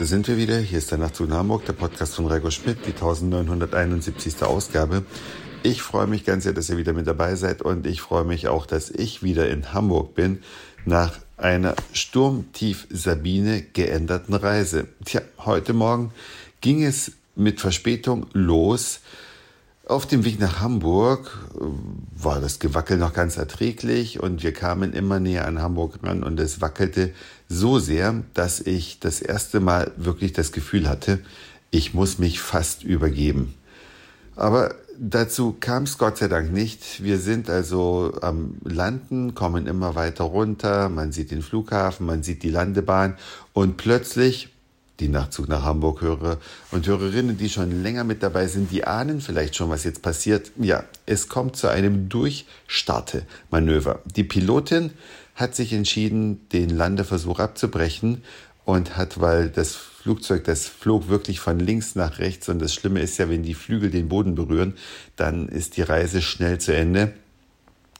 sind wir wieder. Hier ist der Nachtzug in Hamburg, der Podcast von Reiko Schmidt, die 1971. Ausgabe. Ich freue mich ganz sehr, dass ihr wieder mit dabei seid und ich freue mich auch, dass ich wieder in Hamburg bin nach einer Sturmtief Sabine geänderten Reise. Tja, heute Morgen ging es mit Verspätung los. Auf dem Weg nach Hamburg war das Gewackel noch ganz erträglich und wir kamen immer näher an Hamburg ran und es wackelte so sehr, dass ich das erste Mal wirklich das Gefühl hatte, ich muss mich fast übergeben. Aber dazu kam es Gott sei Dank nicht. Wir sind also am Landen, kommen immer weiter runter, man sieht den Flughafen, man sieht die Landebahn und plötzlich die Nachtzug nach Hamburg Hörer und Hörerinnen, die schon länger mit dabei sind, die ahnen vielleicht schon, was jetzt passiert. Ja, es kommt zu einem Durchstartemanöver. Die Pilotin hat sich entschieden, den Landeversuch abzubrechen und hat, weil das Flugzeug, das flog wirklich von links nach rechts und das Schlimme ist ja, wenn die Flügel den Boden berühren, dann ist die Reise schnell zu Ende.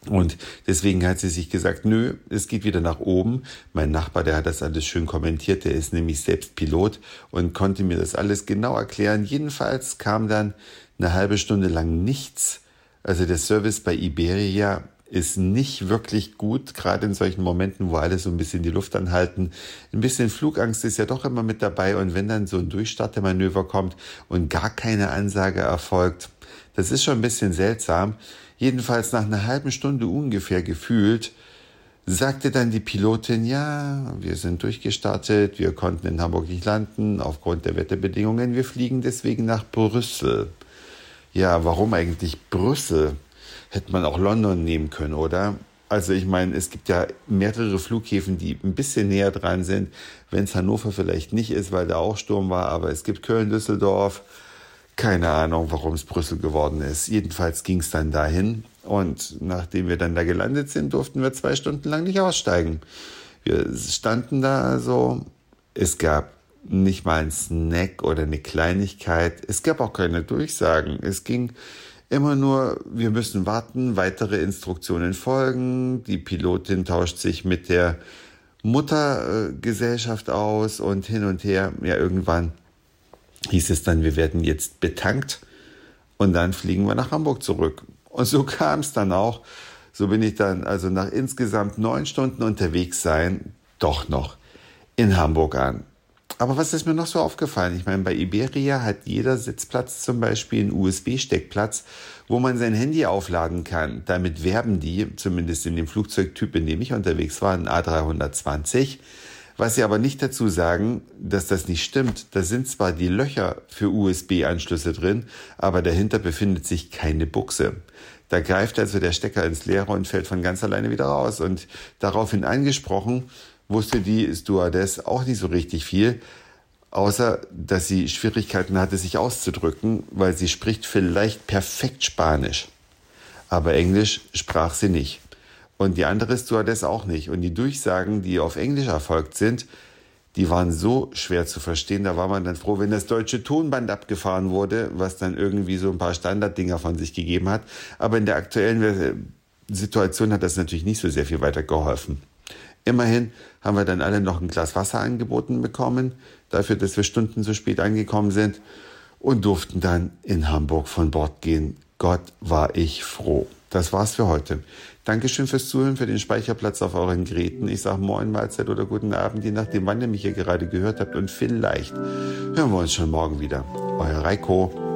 Und deswegen hat sie sich gesagt, nö, es geht wieder nach oben. Mein Nachbar, der hat das alles schön kommentiert, der ist nämlich selbst Pilot und konnte mir das alles genau erklären. Jedenfalls kam dann eine halbe Stunde lang nichts. Also der Service bei Iberia ist nicht wirklich gut, gerade in solchen Momenten, wo alle so ein bisschen die Luft anhalten. Ein bisschen Flugangst ist ja doch immer mit dabei und wenn dann so ein Durchstartemanöver kommt und gar keine Ansage erfolgt, das ist schon ein bisschen seltsam. Jedenfalls nach einer halben Stunde ungefähr gefühlt, sagte dann die Pilotin, ja, wir sind durchgestartet, wir konnten in Hamburg nicht landen aufgrund der Wetterbedingungen, wir fliegen deswegen nach Brüssel. Ja, warum eigentlich Brüssel? Hätte man auch London nehmen können, oder? Also ich meine, es gibt ja mehrere Flughäfen, die ein bisschen näher dran sind, wenn es Hannover vielleicht nicht ist, weil da auch Sturm war, aber es gibt Köln, Düsseldorf, keine Ahnung, warum es Brüssel geworden ist. Jedenfalls ging es dann dahin und nachdem wir dann da gelandet sind, durften wir zwei Stunden lang nicht aussteigen. Wir standen da also, es gab nicht mal einen Snack oder eine Kleinigkeit, es gab auch keine Durchsagen. Es ging Immer nur, wir müssen warten, weitere Instruktionen folgen, die Pilotin tauscht sich mit der Muttergesellschaft aus und hin und her. Ja, irgendwann hieß es dann, wir werden jetzt betankt und dann fliegen wir nach Hamburg zurück. Und so kam es dann auch. So bin ich dann also nach insgesamt neun Stunden unterwegs sein, doch noch in Hamburg an. Aber was ist mir noch so aufgefallen? Ich meine, bei Iberia hat jeder Sitzplatz zum Beispiel einen USB-Steckplatz, wo man sein Handy aufladen kann. Damit werben die, zumindest in dem Flugzeugtyp, in dem ich unterwegs war, ein A320. Was sie aber nicht dazu sagen, dass das nicht stimmt. Da sind zwar die Löcher für USB-Anschlüsse drin, aber dahinter befindet sich keine Buchse. Da greift also der Stecker ins Leere und fällt von ganz alleine wieder raus. Und daraufhin angesprochen, wusste die Stewardess auch nicht so richtig viel, außer dass sie Schwierigkeiten hatte, sich auszudrücken, weil sie spricht vielleicht perfekt Spanisch. Aber Englisch sprach sie nicht. Und die andere Stewardess auch nicht. Und die Durchsagen, die auf Englisch erfolgt sind, die waren so schwer zu verstehen. Da war man dann froh, wenn das deutsche Tonband abgefahren wurde, was dann irgendwie so ein paar Standarddinger von sich gegeben hat. Aber in der aktuellen Situation hat das natürlich nicht so sehr viel weiter geholfen. Immerhin haben wir dann alle noch ein Glas Wasser angeboten bekommen, dafür, dass wir Stunden zu spät angekommen sind und durften dann in Hamburg von Bord gehen. Gott war ich froh. Das war's für heute. Dankeschön fürs Zuhören, für den Speicherplatz auf euren Geräten. Ich sage Moin, Mahlzeit oder guten Abend, je nachdem, wann ihr mich hier gerade gehört habt. Und vielleicht hören wir uns schon morgen wieder. Euer Reiko.